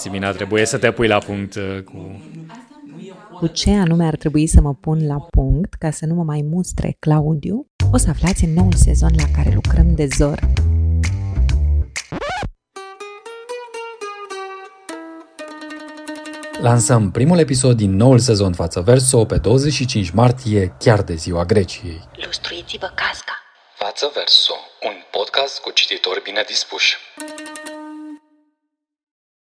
Simina, trebuie să te pui la punct uh, cu... Cu ce anume ar trebui să mă pun la punct ca să nu mă mai mustre Claudiu, o să aflați în noul sezon la care lucrăm de zor. Lansăm primul episod din noul sezon Față Verso pe 25 martie, chiar de ziua Greciei. Lustruiți-vă casca! Față Verso, un podcast cu cititori bine dispuși.